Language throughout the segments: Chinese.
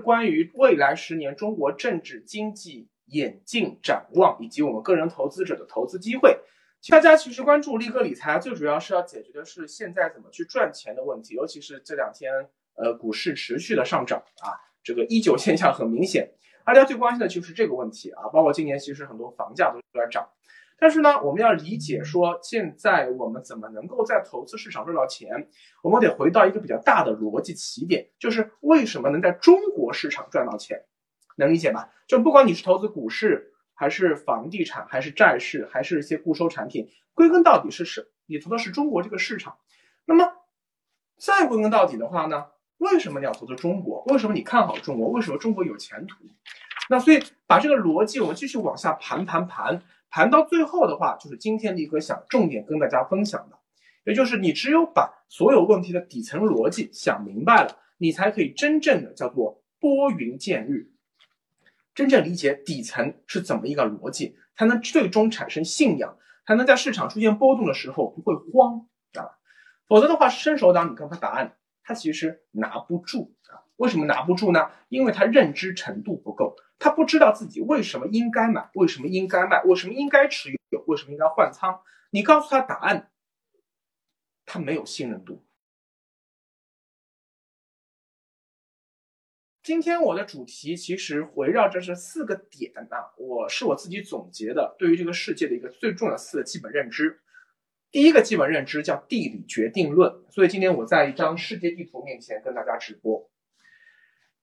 关于未来十年中国政治经济演进展望，以及我们个人投资者的投资机会。大家其实关注力哥理财，最主要是要解决的是现在怎么去赚钱的问题，尤其是这两天，呃，股市持续的上涨啊，这个一九现象很明显。大家最关心的就是这个问题啊，包括今年其实很多房价都在涨。但是呢，我们要理解说，现在我们怎么能够在投资市场赚到钱？我们得回到一个比较大的逻辑起点，就是为什么能在中国市场赚到钱？能理解吧？就不管你是投资股市，还是房地产，还是债市，还是一些固收产品，归根到底是是你投的是中国这个市场。那么再归根到底的话呢，为什么你要投资中国？为什么你看好中国？为什么中国有前途？那所以把这个逻辑我们继续往下盘盘盘。谈到最后的话，就是今天力哥想重点跟大家分享的，也就是你只有把所有问题的底层逻辑想明白了，你才可以真正的叫做拨云见日，真正理解底层是怎么一个逻辑，才能最终产生信仰，才能在市场出现波动的时候不会慌啊，否则的话，伸手党你看他答案，他其实拿不住啊。为什么拿不住呢？因为他认知程度不够，他不知道自己为什么应该买，为什么应该卖，为什么应该持有，为什么应该换仓。你告诉他答案，他没有信任度。今天我的主题其实围绕着这四个点啊，我是我自己总结的，对于这个世界的一个最重要的四个基本认知。第一个基本认知叫地理决定论，所以今天我在一张世界地图面前跟大家直播。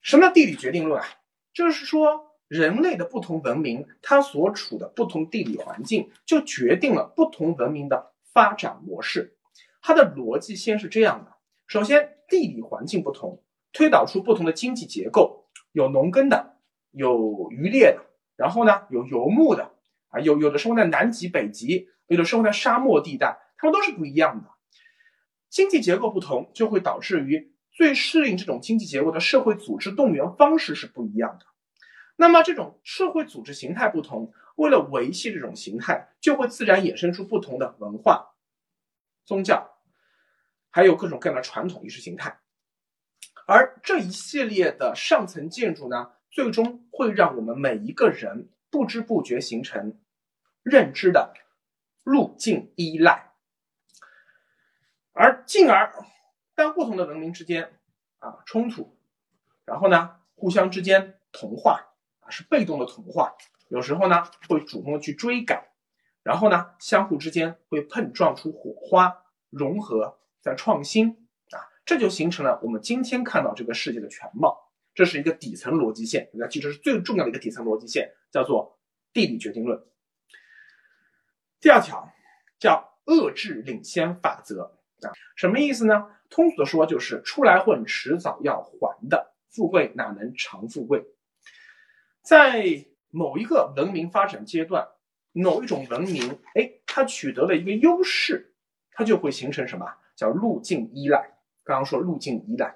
什么叫地理决定论啊？就是说，人类的不同文明，它所处的不同地理环境，就决定了不同文明的发展模式。它的逻辑先是这样的：首先，地理环境不同，推导出不同的经济结构，有农耕的，有渔猎的，然后呢，有游牧的，啊，有有的生活在南极、北极，有的生活在沙漠地带，它们都是不一样的。经济结构不同，就会导致于。最适应这种经济结构的社会组织动员方式是不一样的。那么，这种社会组织形态不同，为了维系这种形态，就会自然衍生出不同的文化、宗教，还有各种各样的传统意识形态。而这一系列的上层建筑呢，最终会让我们每一个人不知不觉形成认知的路径依赖，而进而。当不同的文明之间啊冲突，然后呢互相之间同化啊是被动的同化，有时候呢会主动的去追赶，然后呢相互之间会碰撞出火花，融合再创新啊，这就形成了我们今天看到这个世界的全貌。这是一个底层逻辑线，大家记住是最重要的一个底层逻辑线，叫做地理决定论。第二条叫遏制领先法则啊，什么意思呢？通俗的说，就是出来混，迟早要还的。富贵哪能长富贵？在某一个文明发展阶段，某一种文明，哎，它取得了一个优势，它就会形成什么？叫路径依赖。刚刚说路径依赖，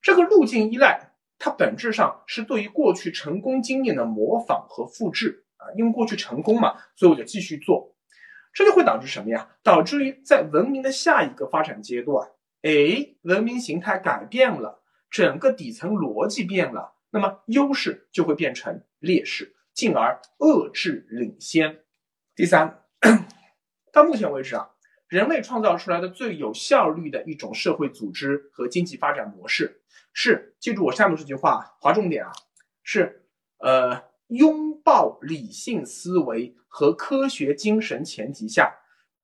这个路径依赖，它本质上是对于过去成功经验的模仿和复制啊。因为过去成功嘛，所以我就继续做。这就会导致什么呀？导致于在文明的下一个发展阶段，哎，文明形态改变了，整个底层逻辑变了，那么优势就会变成劣势，进而遏制领先。第三，到目前为止啊，人类创造出来的最有效率的一种社会组织和经济发展模式是，记住我下面这句话，划重点啊，是呃，拥抱理性思维。和科学精神前提下，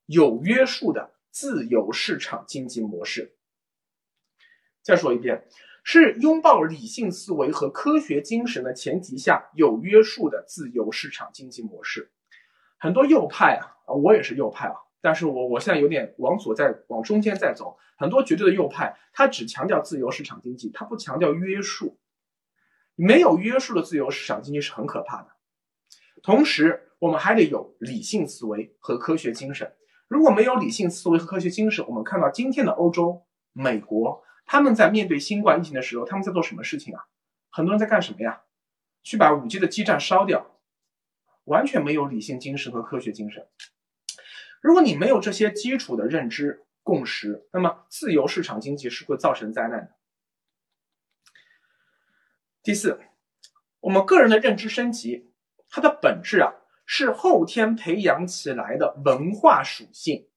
有约束的自由市场经济模式。再说一遍，是拥抱理性思维和科学精神的前提下有约束的自由市场经济模式。很多右派啊，我也是右派啊，但是我我现在有点往左在往中间在走。很多绝对的右派，他只强调自由市场经济，他不强调约束。没有约束的自由市场经济是很可怕的。同时，我们还得有理性思维和科学精神。如果没有理性思维和科学精神，我们看到今天的欧洲、美国，他们在面对新冠疫情的时候，他们在做什么事情啊？很多人在干什么呀？去把五 G 的基站烧掉，完全没有理性精神和科学精神。如果你没有这些基础的认知共识，那么自由市场经济是会造成灾难的。第四，我们个人的认知升级，它的本质啊是后天培养起来的文化属性。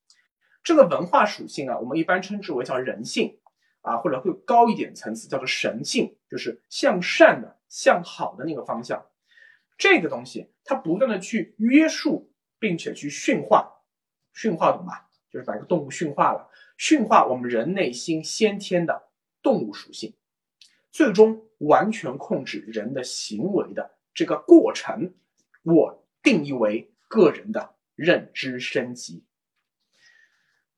这个文化属性啊，我们一般称之为叫人性啊，或者会高一点层次叫做神性，就是向善的、向好的那个方向。这个东西它不断的去约束，并且去驯化，驯化懂吧？就是把一个动物驯化了，驯化我们人内心先天的动物属性，最终完全控制人的行为的这个过程，我定义为个人的认知升级。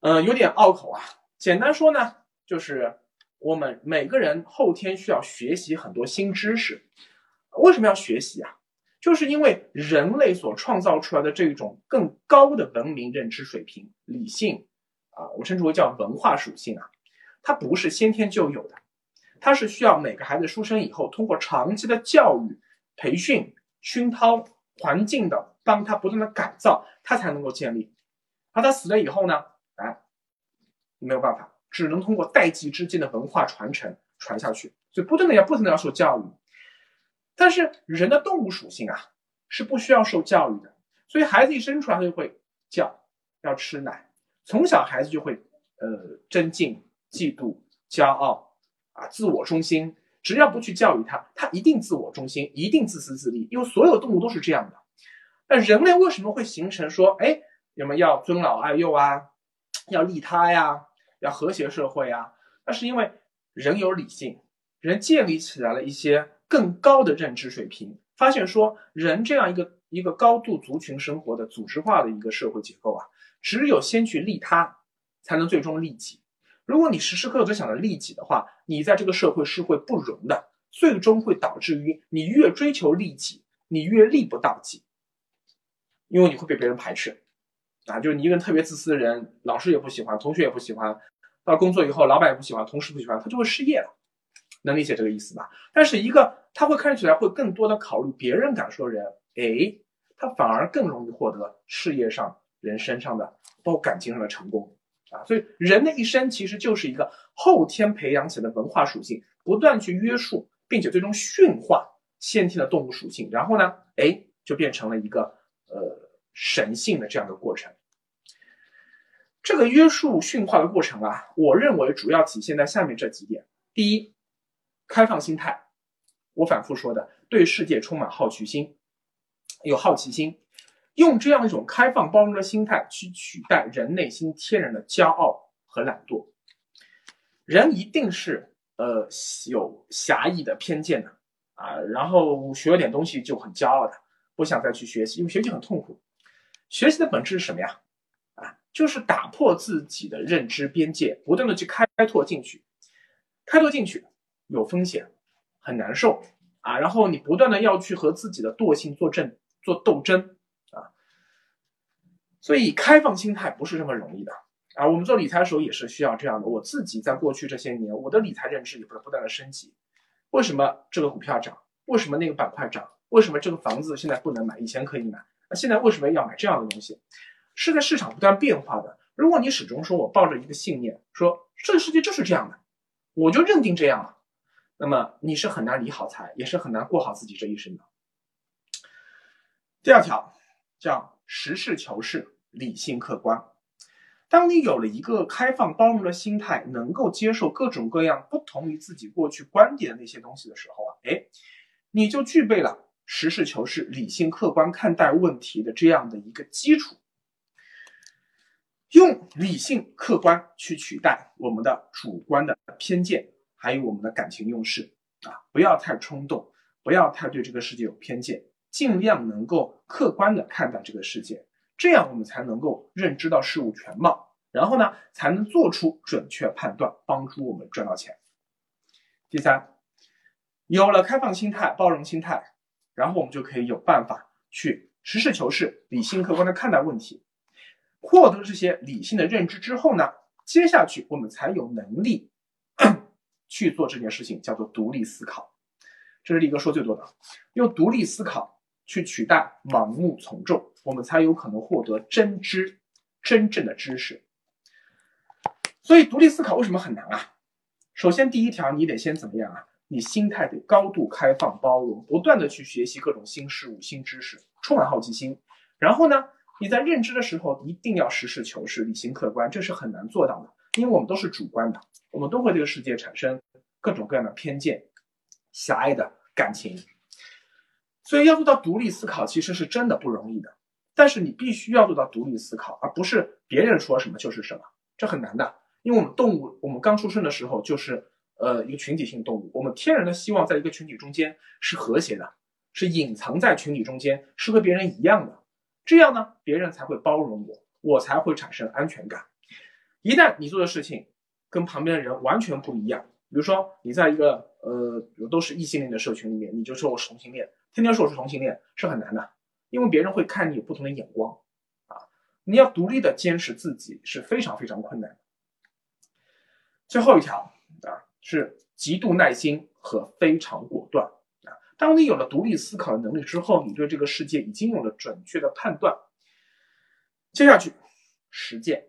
嗯，有点拗口啊。简单说呢，就是我们每个人后天需要学习很多新知识。为什么要学习啊？就是因为人类所创造出来的这种更高的文明认知水平、理性啊，我称之为叫文化属性啊，它不是先天就有的，它是需要每个孩子出生以后，通过长期的教育、培训、熏陶、环境的帮他不断的改造，他才能够建立。而他死了以后呢，哎，没有办法，只能通过代际之间的文化传承传下去，所以不断的要不停的要受教育。但是人的动物属性啊，是不需要受教育的，所以孩子一生出来他就会叫，要吃奶，从小孩子就会呃争竞、嫉妒、骄傲啊，自我中心。只要不去教育他，他一定自我中心，一定自私自利，因为所有动物都是这样的。那人类为什么会形成说，哎，我们要尊老爱幼啊，要利他呀，要和谐社会啊？那是因为人有理性，人建立起来了一些。更高的认知水平，发现说人这样一个一个高度族群生活的组织化的一个社会结构啊，只有先去利他，才能最终利己。如果你时时刻刻都想着利己的话，你在这个社会是会不容的，最终会导致于你越追求利己，你越利不到己，因为你会被别人排斥啊。就是你一个人特别自私的人，老师也不喜欢，同学也不喜欢，到工作以后，老板也不喜欢，同事不喜欢，他就会失业了。能理解这个意思吧？但是一个他会看起来会更多的考虑别人感受的人，哎，他反而更容易获得事业上、人身上的，包括感情上的成功啊。所以人的一生其实就是一个后天培养起来的文化属性，不断去约束，并且最终驯化先天的动物属性，然后呢，哎，就变成了一个呃神性的这样的过程。这个约束驯化的过程啊，我认为主要体现在下面这几点：第一。开放心态，我反复说的，对世界充满好奇心，有好奇心，用这样一种开放包容的心态去取代人内心天然的骄傲和懒惰。人一定是呃有狭义的偏见的啊，然后学了点东西就很骄傲的，不想再去学习，因为学习很痛苦。学习的本质是什么呀？啊，就是打破自己的认知边界，不断的去开拓进去，开拓进去。有风险，很难受啊！然后你不断的要去和自己的惰性做争、做斗争，所以开放心态不是这么容易的啊！我们做理财的时候也是需要这样的。我自己在过去这些年，我的理财认知也不不断的升级。为什么这个股票涨？为什么那个板块涨？为什么这个房子现在不能买？以前可以买，那现在为什么要买这样的东西？是在市场不断变化的。如果你始终说我抱着一个信念，说这个世界就是这样的，我就认定这样了。那么你是很难理好财，也是很难过好自己这一生的。第二条叫实事求是、理性客观。当你有了一个开放包容的心态，能够接受各种各样不同于自己过去观点的那些东西的时候啊，哎，你就具备了实事求是、理性客观看待问题的这样的一个基础。用理性客观去取代我们的主观的偏见。还有我们的感情用事啊，不要太冲动，不要太对这个世界有偏见，尽量能够客观的看待这个世界，这样我们才能够认知到事物全貌，然后呢，才能做出准确判断，帮助我们赚到钱。第三，有了开放心态、包容心态，然后我们就可以有办法去实事求是、理性客观的看待问题，获得这些理性的认知之后呢，接下去我们才有能力。去做这件事情叫做独立思考，这是力哥说最多的。用独立思考去取代盲目从众，我们才有可能获得真知，真正的知识。所以独立思考为什么很难啊？首先第一条，你得先怎么样啊？你心态得高度开放包容，不断的去学习各种新事物、新知识，充满好奇心。然后呢，你在认知的时候一定要实事求是、理性客观，这是很难做到的，因为我们都是主观的，我们都会对这个世界产生各种各样的偏见、狭隘的感情。所以要做到独立思考，其实是真的不容易的。但是你必须要做到独立思考，而不是别人说什么就是什么，这很难的。因为我们动物，我们刚出生的时候就是呃一个群体性动物，我们天然的希望在一个群体中间是和谐的，是隐藏在群体中间，是和别人一样的。这样呢，别人才会包容我，我才会产生安全感。一旦你做的事情跟旁边的人完全不一样，比如说你在一个呃都是异性恋的社群里面，你就说我是同性恋，天天说我是同性恋，是很难的。因为别人会看你有不同的眼光，啊，你要独立的坚持自己是非常非常困难的。最后一条啊，是极度耐心和非常果断啊。当你有了独立思考的能力之后，你对这个世界已经有了准确的判断。接下去，实践，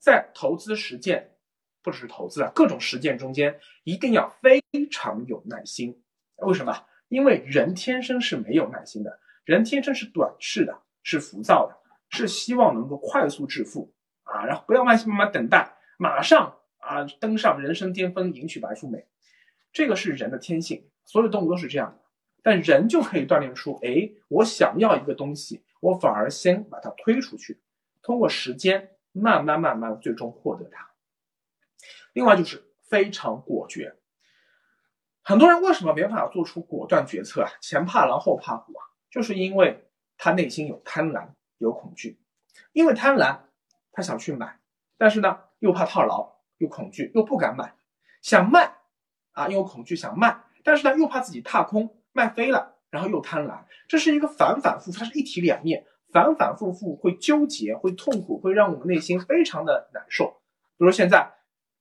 在投资实践，不只是投资啊，各种实践中间一定要非常有耐心。为什么？因为人天生是没有耐心的。人天生是短视的，是浮躁的，是希望能够快速致富啊，然后不要慢慢慢等待，马上啊登上人生巅峰，迎娶白富美，这个是人的天性，所有动物都是这样的。但人就可以锻炼出，哎，我想要一个东西，我反而先把它推出去，通过时间慢慢慢慢最终获得它。另外就是非常果决，很多人为什么没办法做出果断决策啊？前怕狼后怕虎啊？就是因为他内心有贪婪，有恐惧，因为贪婪，他想去买，但是呢，又怕套牢，又恐惧，又不敢买，想卖，啊，又恐惧想卖，但是呢，又怕自己踏空卖飞了，然后又贪婪，这是一个反反复复，它是一体两面，反反复复会纠结，会痛苦，会让我们内心非常的难受。比如现在，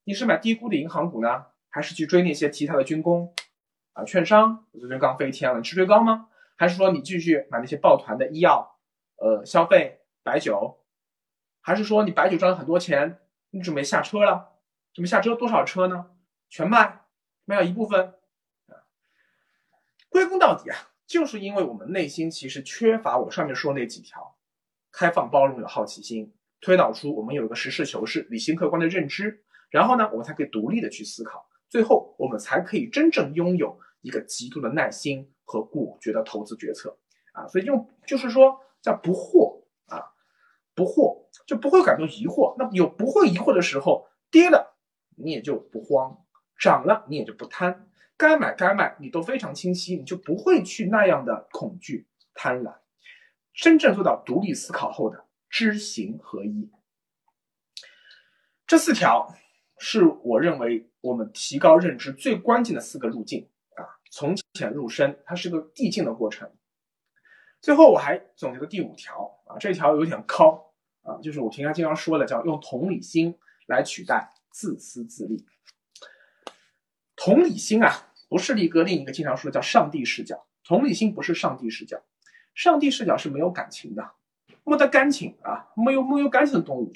你是买低估的银行股呢，还是去追那些其他的军工，啊，券商？我最近刚飞天了，你去追高吗？还是说你继续买那些抱团的医药，呃，消费白酒，还是说你白酒赚了很多钱，你准备下车了？准备下车多少车呢？全卖，卖掉一部分。归功到底啊，就是因为我们内心其实缺乏我上面说那几条，开放、包容、有好奇心，推导出我们有一个实事求是、理性客观的认知，然后呢，我们才可以独立的去思考，最后我们才可以真正拥有一个极度的耐心。和果决的投资决策啊，所以就就是说叫不惑啊，不惑就不会感到疑惑。那有不会疑惑的时候，跌了你也就不慌，涨了你也就不贪，该买该卖你都非常清晰，你就不会去那样的恐惧贪婪。真正做到独立思考后的知行合一，这四条是我认为我们提高认知最关键的四个路径啊。从浅入深，它是个递进的过程。最后我还总结了第五条啊，这条有点高啊，就是我平常经常说的，叫用同理心来取代自私自利。同理心啊，不是力哥另一个经常说的叫上帝视角。同理心不是上帝视角，上帝视角是没有感情的，没得感情啊，没有没有感情的动物。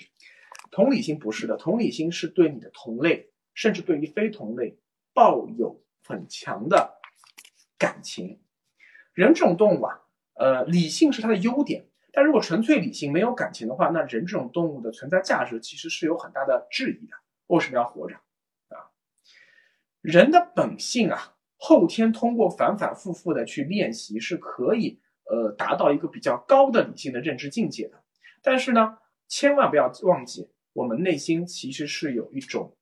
同理心不是的，同理心是对你的同类，甚至对于非同类，抱有很强的。感情，人这种动物啊，呃，理性是它的优点，但如果纯粹理性没有感情的话，那人这种动物的存在价值其实是有很大的质疑的。为什么要活着啊？人的本性啊，后天通过反反复复的去练习是可以呃达到一个比较高的理性的认知境界的。但是呢，千万不要忘记，我们内心其实是有一种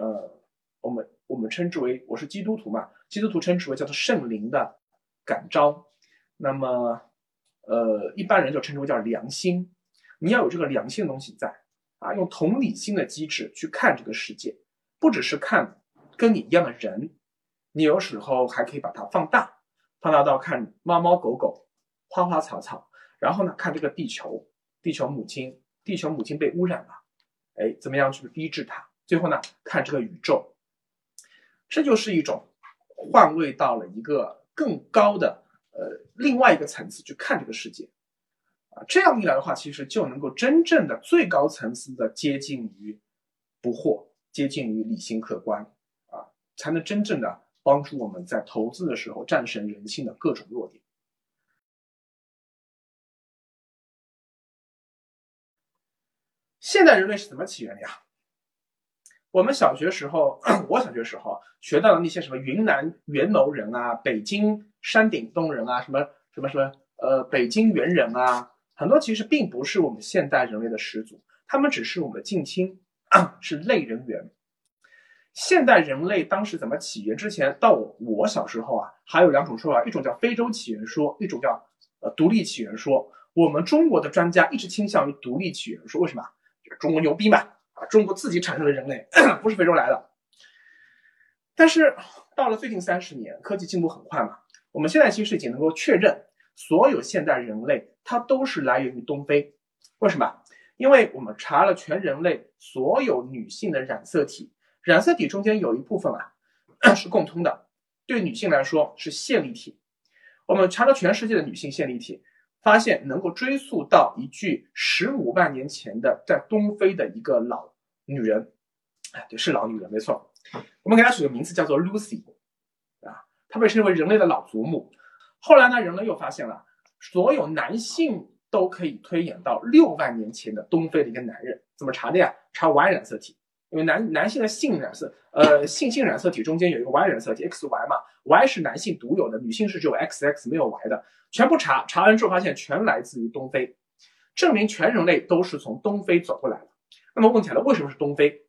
呃，我们我们称之为我是基督徒嘛。基督徒称之为叫做圣灵的感召，那么，呃，一般人就称之为叫良心。你要有这个良心的东西在啊，用同理心的机制去看这个世界，不只是看跟你一样的人，你有时候还可以把它放大，放大到看猫猫狗狗、花花草草，然后呢，看这个地球，地球母亲，地球母亲被污染了，哎，怎么样去逼制它？最后呢，看这个宇宙，这就是一种。换位到了一个更高的呃另外一个层次去看这个世界，啊，这样一来的话，其实就能够真正的最高层次的接近于不惑，接近于理性客观，啊，才能真正的帮助我们在投资的时候战胜人性的各种弱点。现代人类是怎么起源的呀？我们小学时候，我小学时候学到的那些什么云南元谋人啊，北京山顶洞人啊，什么什么什么，呃，北京猿人啊，很多其实并不是我们现代人类的始祖，他们只是我们的近亲，是类人猿。现代人类当时怎么起源？之前到我小时候啊，还有两种说法，一种叫非洲起源说，一种叫呃独立起源说。我们中国的专家一直倾向于独立起源说，为什么？中国牛逼嘛？啊，中国自己产生了人类，不是非洲来的。但是到了最近三十年，科技进步很快嘛，我们现在其实已经能够确认，所有现代人类它都是来源于东非。为什么？因为我们查了全人类所有女性的染色体，染色体中间有一部分啊是共通的，对女性来说是线粒体。我们查了全世界的女性线粒体。发现能够追溯到一具十五万年前的在东非的一个老女人，哎，对，是老女人，没错。我们给她取个名字叫做 Lucy，啊，她被称为人类的老祖母。后来呢，人类又发现了所有男性都可以推演到六万年前的东非的一个男人，怎么查的呀？查 Y 染色体，因为男男性的性染色，呃，性性染色体中间有一个 Y 染色体，XY 嘛，Y 是男性独有的，女性是只有 XX 没有 Y 的。全部查查完之后，发现全来自于东非，证明全人类都是从东非走过来的。那么问题来了，为什么是东非？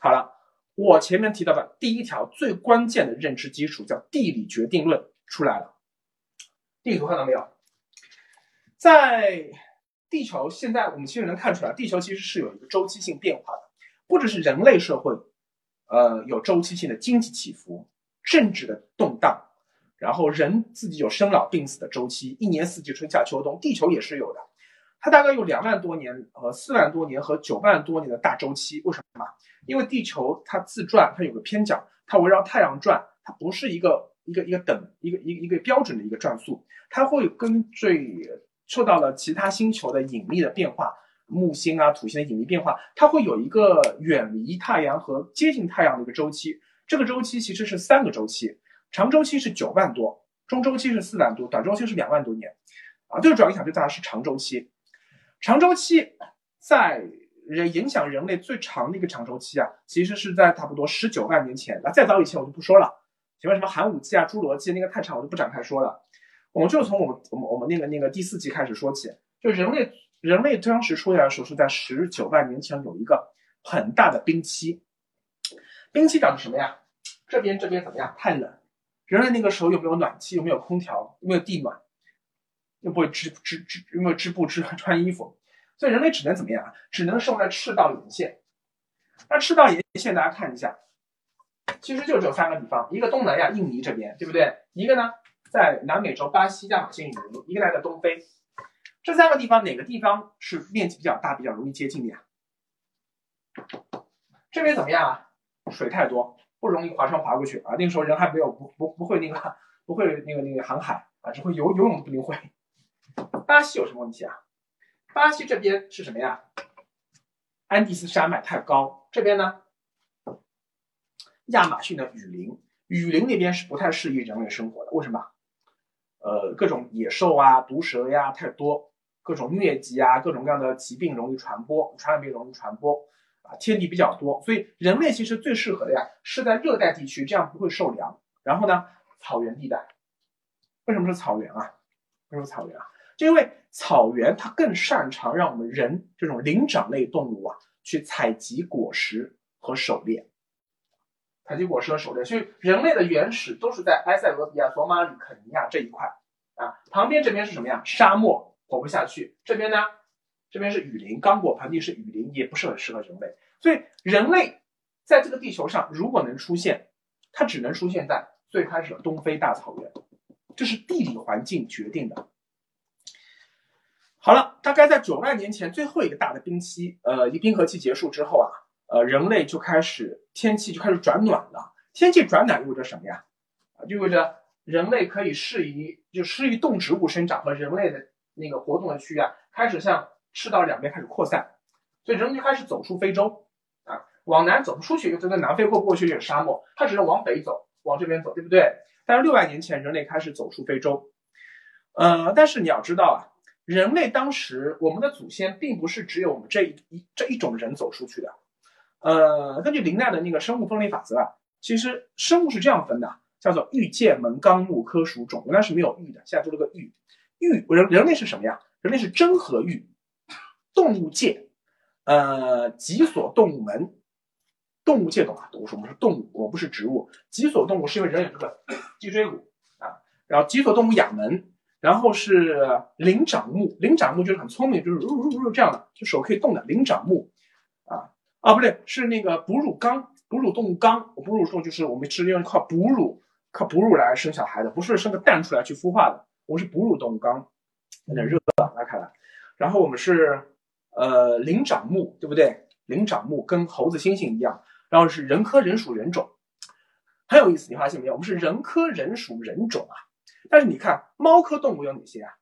好了，我前面提到的第一条最关键的认知基础叫地理决定论出来了。地图看到没有？在地球现在我们其实能看出来，地球其实是有一个周期性变化的，不只是人类社会，呃，有周期性的经济起伏、政治的动荡。然后人自己有生老病死的周期，一年四季春夏秋冬，地球也是有的。它大概有两万多年和四万多年和九万多年的大周期。为什么？因为地球它自转，它有个偏角，它围绕太阳转，它不是一个一个一个等一个一个一个标准的一个转速，它会根据受到了其他星球的引力的变化，木星啊土星的引力变化，它会有一个远离太阳和接近太阳的一个周期。这个周期其实是三个周期。长周期是九万多，中周期是四万多，短周期是两万多年，啊，最主要影响最大的是长周期。长周期在人影响人类最长的一个长周期啊，其实是在差不多十九万年前。那再早以前我就不说了，前面什么寒武纪啊、侏罗纪那个太长，我就不展开说了。我们就从我们我们我们那个那个第四集开始说起，就人类人类当时出现的时候是在十九万年前有一个很大的冰期。冰期长什么呀？这边这边怎么样？太冷。人类那个时候又没有暖气，又没有空调，又没有地暖，又不会织织织，又没有织布织穿衣服，所以人类只能怎么样啊？只能生活在赤道沿线。那赤道沿线大家看一下，其实就只有三个地方：一个东南亚印尼这边，对不对？一个呢在南美洲巴西亚马逊雨林，一个在东非。这三个地方哪个地方是面积比较大、比较容易接近的呀？这边怎么样啊？水太多。不容易划船划过去啊！那个时候人还没有不不不会那个不会那个那个航海啊，只会游游泳不定会。巴西有什么问题啊？巴西这边是什么呀？安第斯山脉太高，这边呢？亚马逊的雨林，雨林那边是不太适宜人类生活的。为什么？呃，各种野兽啊、毒蛇呀太多，各种疟疾啊、各种各样的疾病容易传播，传染病容易传播。啊，天敌比较多，所以人类其实最适合的呀，是在热带地区，这样不会受凉。然后呢，草原地带，为什么是草原啊？为什么草原啊？就因为草原它更擅长让我们人这种灵长类动物啊，去采集果实和狩猎，采集果实和狩猎。所以人类的原始都是在埃塞俄比亚、索马里、肯尼亚这一块啊。旁边这边是什么呀？沙漠，活不下去。这边呢？这边是雨林，刚果盆地是雨林，也不是很适合人类。所以人类在这个地球上如果能出现，它只能出现在最开始的东非大草原，这是地理环境决定的。好了，大概在九万年前最后一个大的冰期，呃，一冰河期结束之后啊，呃，人类就开始天气就开始转暖了。天气转暖意味着什么呀？意味着人类可以适宜就适宜动植物生长和人类的那个活动的区域啊，开始向赤道两边开始扩散，所以人就开始走出非洲，啊，往南走不出去，就在南非过过去就是沙漠，它只能往北走，往这边走，对不对？但是六万年前人类开始走出非洲，呃，但是你要知道啊，人类当时我们的祖先并不是只有我们这一这一种人走出去的，呃，根据林奈的那个生物分类法则啊，其实生物是这样分的，叫做玉界门纲目科属种，原来是没有玉的，现在多了个玉。玉人人类是什么呀？人类是真和玉，动物界，呃，脊索动物门。动物界懂啊？我说我们是动物，我不是植物。脊索动物是因为人有这个脊椎骨啊，然后脊索动物亚门，然后是灵长目，灵长目就是很聪明，就是如如如这样的，就手可以动的灵长目啊啊不对，是那个哺乳纲，哺乳动物纲，哺乳动物就是我们是用靠哺乳靠哺乳来生小孩的，不是生个蛋出来去孵化的，我们是哺乳动物纲，有点热拉开来，然后我们是呃灵长目，对不对？灵长目跟猴子、猩猩一样。然后是人科人属人种，很有意思，你发现没有？我们是人科人属人种啊。但是你看猫科动物有哪些啊？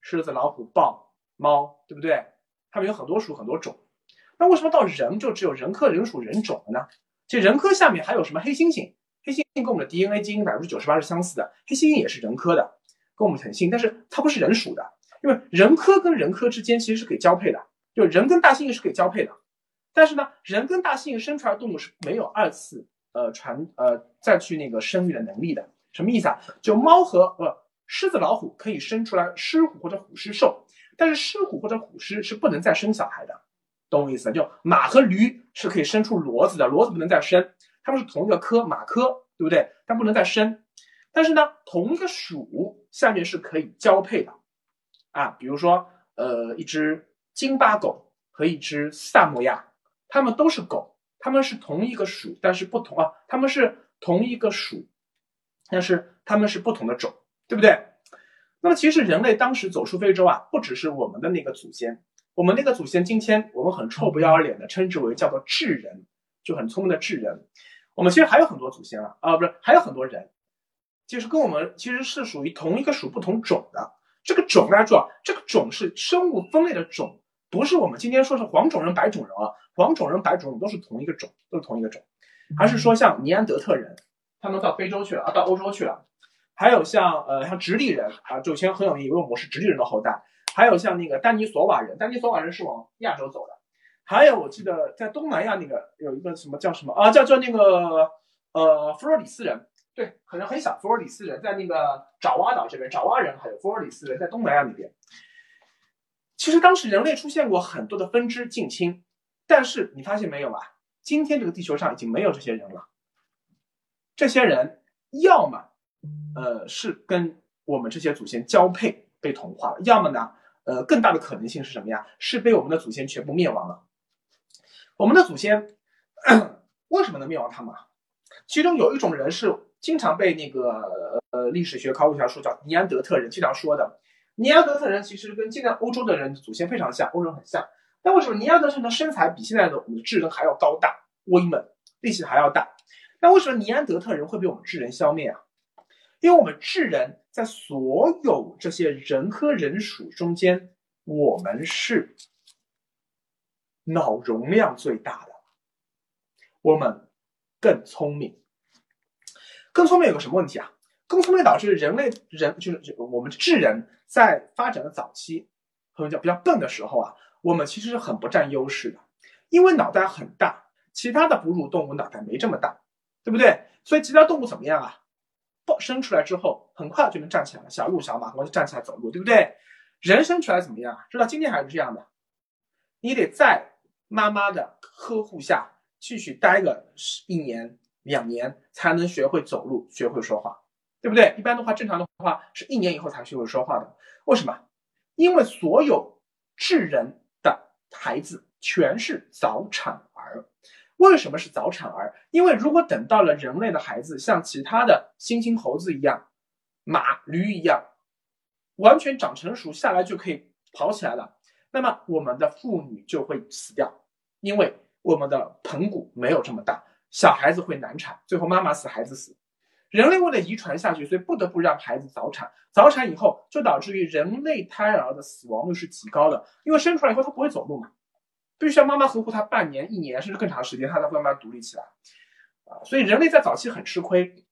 狮子、老虎、豹、猫，对不对？它们有很多属很多种。那为什么到人就只有人科人属人种了呢？其实人科下面还有什么黑猩猩？黑猩猩跟我们的 DNA 基因百分之九十八是相似的，黑猩猩也是人科的，跟我们很近，但是它不是人属的，因为人科跟人科之间其实是可以交配的，就人跟大猩猩是可以交配的。但是呢，人跟大猩猩生出来的动物是没有二次呃传呃再去那个生育的能力的。什么意思啊？就猫和呃狮子、老虎可以生出来狮虎或者虎狮兽，但是狮虎或者虎狮是不能再生小孩的，懂我意思？就马和驴是可以生出骡子的，骡子不能再生，它们是同一个科，马科，对不对？但不能再生。但是呢，同一个属下面是可以交配的啊，比如说呃一只金巴狗和一只萨摩亚。它们都是狗，它们是同一个属，但是不同啊。它们是同一个属，但是它们是不同的种，对不对？那么其实人类当时走出非洲啊，不只是我们的那个祖先，我们那个祖先今天我们很臭不要脸的称之为叫做智人，就很聪明的智人。我们其实还有很多祖先啊啊，不是还有很多人，就是跟我们其实是属于同一个属不同种的。这个种大家知道，这个种是生物分类的种。不是我们今天说是黄种人、白种人啊，黄种人、白种人都是同一个种，都是同一个种，还是说像尼安德特人，他们到非洲去了啊，到欧洲去了，还有像呃像直立人啊，就前很有名，因为我们是直立人的后代，还有像那个丹尼索瓦人，丹尼索瓦人是往亚洲走的，还有我记得在东南亚那个有一个什么叫什么啊，叫叫那个呃弗洛里斯人，对，可能很小，弗罗里斯人在那个爪哇岛这边，爪哇人还有弗罗里斯人在东南亚那边。其实当时人类出现过很多的分支近亲，但是你发现没有啊？今天这个地球上已经没有这些人了。这些人要么，呃，是跟我们这些祖先交配被同化了，要么呢，呃，更大的可能性是什么呀？是被我们的祖先全部灭亡了。我们的祖先 为什么能灭亡他们？其中有一种人是经常被那个呃历史学考古学家说叫尼安德特人，经常说的。尼安德特人其实跟现在欧洲的人祖先非常像，欧洲很像。那为什么尼安德特人的身材比现在的我们的智人还要高大、威猛、力气还要大？那为什么尼安德特人会被我们智人消灭啊？因为我们智人在所有这些人科人属中间，我们是脑容量最大的，我们更聪明。更聪明有个什么问题啊？更聪明导致人类人就是我们智人。在发展的早期，或者叫比较笨的时候啊，我们其实是很不占优势的，因为脑袋很大，其他的哺乳动物脑袋没这么大，对不对？所以其他动物怎么样啊？不生出来之后，很快就能站起来了，小鹿、小马很快就站起来走路，对不对？人生出来怎么样？直到今天还是这样的，你得在妈妈的呵护下继续待个一年、两年，才能学会走路，学会说话。对不对？一般的话，正常的话是一年以后才学会说话的。为什么？因为所有智人的孩子全是早产儿。为什么是早产儿？因为如果等到了人类的孩子像其他的猩猩、猴子一样，马、驴一样，完全长成熟下来就可以跑起来了，那么我们的妇女就会死掉，因为我们的盆骨没有这么大，小孩子会难产，最后妈妈死，孩子死。人类为了遗传下去，所以不得不让孩子早产。早产以后，就导致于人类胎儿的死亡率是极高的，因为生出来以后他不会走路嘛，必须要妈妈呵护他半年、一年，甚至更长时间，他才会慢慢独立起来。啊，所以人类在早期很吃亏。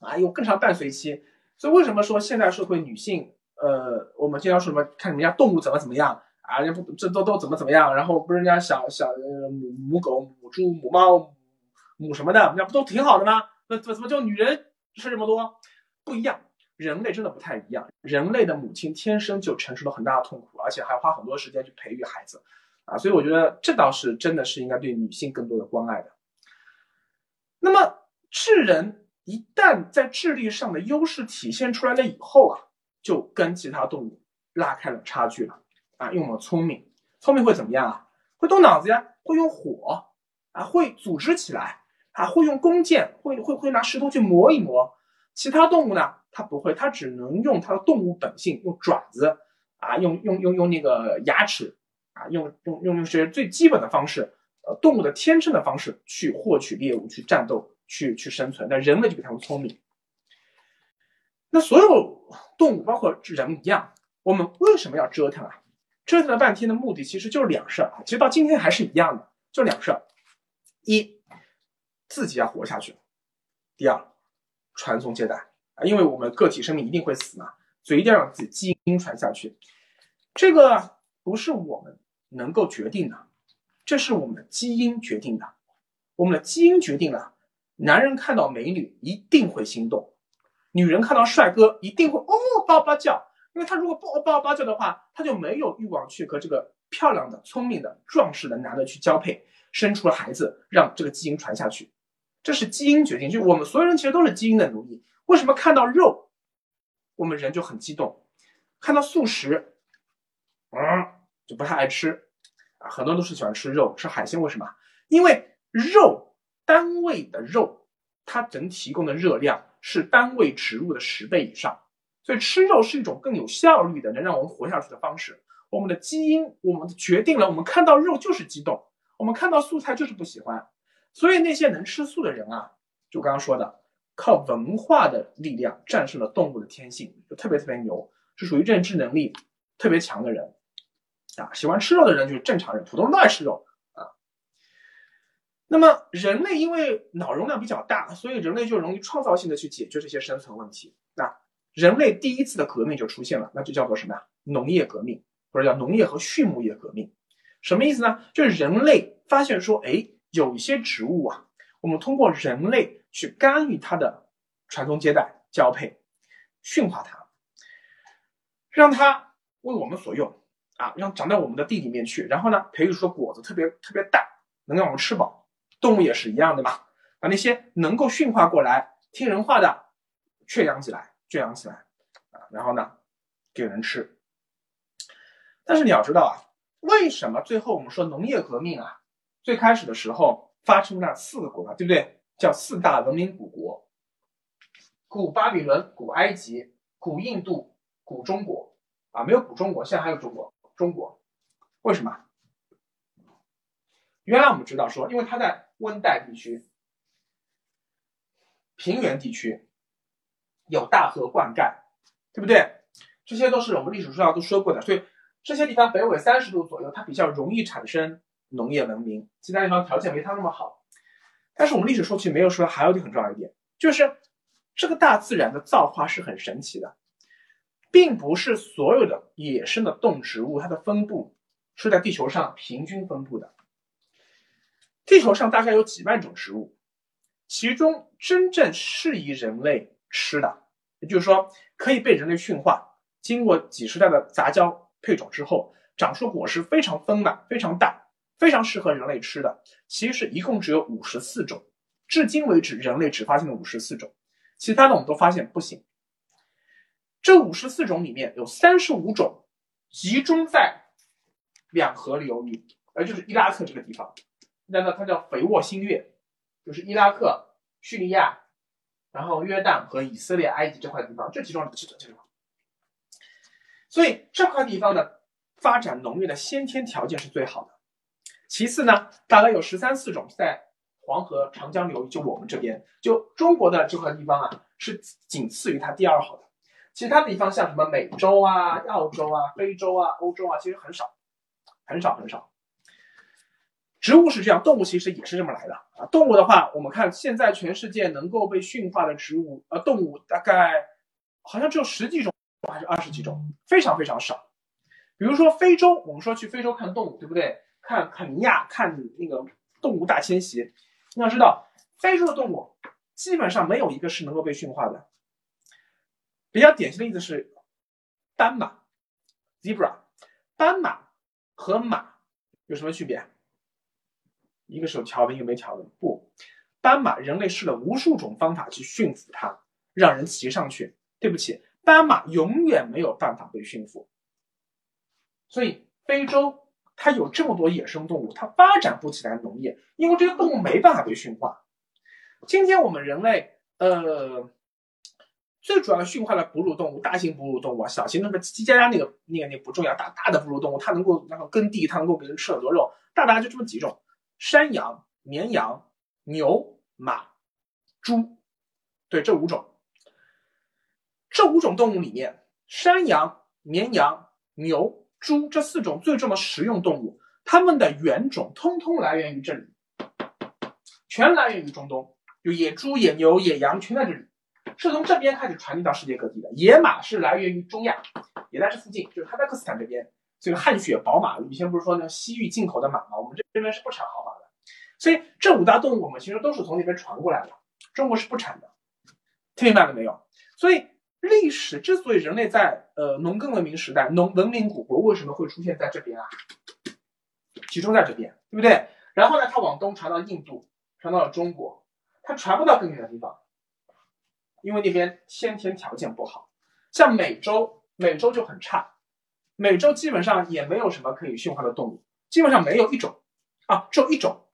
啊，有更长伴随期。所以为什么说现代社会女性，呃，我们经常说什么看人家动物怎么怎么样啊，人家不这都都怎么怎么样，然后不是人家小小母母狗、母猪、母猫、母什么的，那不都挺好的吗？那怎怎么就女人事这么多？不一样，人类真的不太一样。人类的母亲天生就承受了很大的痛苦，而且还花很多时间去培育孩子，啊，所以我觉得这倒是真的是应该对女性更多的关爱的。那么智人。一旦在智力上的优势体现出来了以后啊，就跟其他动物拉开了差距了啊。因为我们聪明，聪明会怎么样啊？会动脑子呀，会用火啊，会组织起来啊，会用弓箭，会会会拿石头去磨一磨。其他动物呢，它不会，它只能用它的动物本性，用爪子啊，用用用用那个牙齿啊，用用用用些最基本的方式，呃，动物的天生的方式去获取猎物，去战斗。去去生存，那人类就比他们聪明。那所有动物，包括人一样，我们为什么要折腾啊？折腾了半天的目的其实就是两事儿啊，其实到今天还是一样的，就两事儿：一，自己要活下去；第二，传宗接代啊，因为我们个体生命一定会死嘛，所以一定要让自己基因传下去。这个不是我们能够决定的，这是我们的基因决定的，我们的基因决定了。男人看到美女一定会心动，女人看到帅哥一定会哦叭叭叫，因为他如果不哦叭叭叫的话，他就没有欲望去和这个漂亮的、聪明的、壮实的男的去交配，生出了孩子，让这个基因传下去。这是基因决定，就我们所有人其实都是基因的奴隶。为什么看到肉，我们人就很激动，看到素食，嗯，就不太爱吃啊？很多人都是喜欢吃肉、吃海鲜，为什么？因为肉。单位的肉，它能提供的热量是单位植物的十倍以上，所以吃肉是一种更有效率的能让我们活下去的方式。我们的基因，我们决定了，我们看到肉就是激动，我们看到素菜就是不喜欢。所以那些能吃素的人啊，就刚刚说的，靠文化的力量战胜了动物的天性，就特别特别牛，是属于认知能力特别强的人啊。喜欢吃肉的人就是正常人，普通人都爱吃肉啊。那么人类因为脑容量比较大，所以人类就容易创造性的去解决这些生存问题。那人类第一次的革命就出现了，那就叫做什么呀？农业革命，或者叫农业和畜牧业革命。什么意思呢？就是人类发现说，哎，有一些植物啊，我们通过人类去干预它的传宗接代、交配、驯化它，让它为我们所用啊，让长到我们的地里面去，然后呢，培育出的果子特别特别大，能让我们吃饱。动物也是一样的嘛，把那些能够驯化过来、听人话的圈养起来，圈养起来啊，然后呢给人吃。但是你要知道啊，为什么最后我们说农业革命啊，最开始的时候发生了四个国家，对不对？叫四大文明古国：古巴比伦、古埃及、古印度、古中国啊，没有古中国，现在还有中国。中国为什么？原来我们知道说，因为它在温带地区、平原地区有大河灌溉，对不对？这些都是我们历史书上都说过的，所以这些地方北纬三十度左右，它比较容易产生农业文明。其他地方条件没它那么好。但是我们历史说其实没有说，还有一点很重要一点，就是这个大自然的造化是很神奇的，并不是所有的野生的动植物它的分布是在地球上平均分布的。地球上大概有几万种植物，其中真正适宜人类吃的，也就是说可以被人类驯化，经过几十代的杂交配种之后，长出果实非常丰满、非常大、非常适合人类吃的，其实一共只有五十四种。至今为止，人类只发现了五十四种，其他的我们都发现不行。这五十四种里面有三十五种集中在两河流域，而就是伊拉克这个地方。那个它叫肥沃新月，就是伊拉克、叙利亚，然后约旦和以色列、埃及这块地方，这其中这这地方。所以这块地方的发展农业的先天条件是最好的。其次呢，大概有十三四种在黄河、长江流域，就我们这边，就中国的这块地方啊，是仅次于它第二好的。其他地方像什么美洲啊、澳洲啊、非洲啊、欧洲啊，其实很少，很少很少。植物是这样，动物其实也是这么来的啊。动物的话，我们看现在全世界能够被驯化的植物呃动物大概好像只有十几种还是二十几种，非常非常少。比如说非洲，我们说去非洲看动物，对不对？看肯尼亚看那个动物大迁徙，你要知道非洲的动物基本上没有一个是能够被驯化的。比较典型的例子是斑马 （zebra），斑马和马有什么区别？一个是有条的，一个没条的。不，斑马人类试了无数种方法去驯服它，让人骑上去。对不起，斑马永远没有办法被驯服。所以非洲它有这么多野生动物，它发展不起来农业，因为这些动物没办法被驯化。今天我们人类，呃，最主要驯化的哺乳动物，大型哺乳动物，小型那个叽叽喳喳那个那个那不重要，大大的哺乳动物它能够然后耕地，它能够给人吃很多肉，大大概就这么几种。山羊、绵羊、牛、马、猪，对，这五种。这五种动物里面，山羊、绵羊、牛、猪这四种最重的食用动物，它们的原种通通来源于这里，全来源于中东。就野猪、野牛、野羊全在这里，是从这边开始传递到世界各地的。野马是来源于中亚，也在这附近，就是哈萨克斯坦这边。这个汗血宝马，以前不是说那西域进口的马吗？我们这边是不产好马的，所以这五大动物我们其实都是从那边传过来的，中国是不产的，听明白了没有？所以历史之所以人类在呃农耕文明时代、农文明古国为什么会出现在这边啊？集中在这边，对不对？然后呢，它往东传到印度，传到了中国，它传不到更远的地方，因为那边先天条件不好，像美洲，美洲就很差。美洲基本上也没有什么可以驯化的动物，基本上没有一种，啊，只有一种。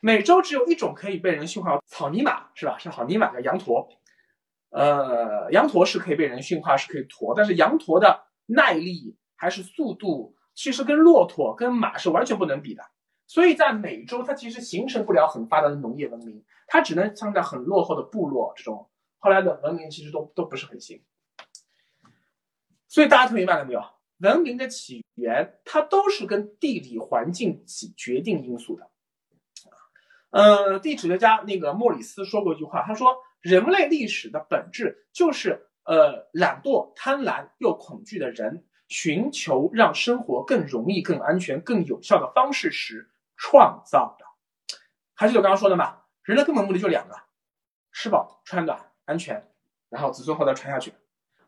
美洲只有一种可以被人驯化，草泥马是吧？是草泥马叫羊驼，呃，羊驼是可以被人驯化，是可以驮，但是羊驼的耐力还是速度，其实跟骆驼、跟马是完全不能比的。所以在美洲，它其实形成不了很发达的农业文明，它只能像在很落后的部落这种后来的文明，其实都都不是很行。所以大家听明白了没有？文明的起源，它都是跟地理环境起决定因素的。呃，地质学家那个莫里斯说过一句话，他说：“人类历史的本质就是呃懒惰、贪婪又恐惧的人寻求让生活更容易、更安全、更有效的方式时创造的。”还是我刚刚说的嘛，人的根本目的就两个：吃饱、穿暖、安全，然后子孙后代传下去。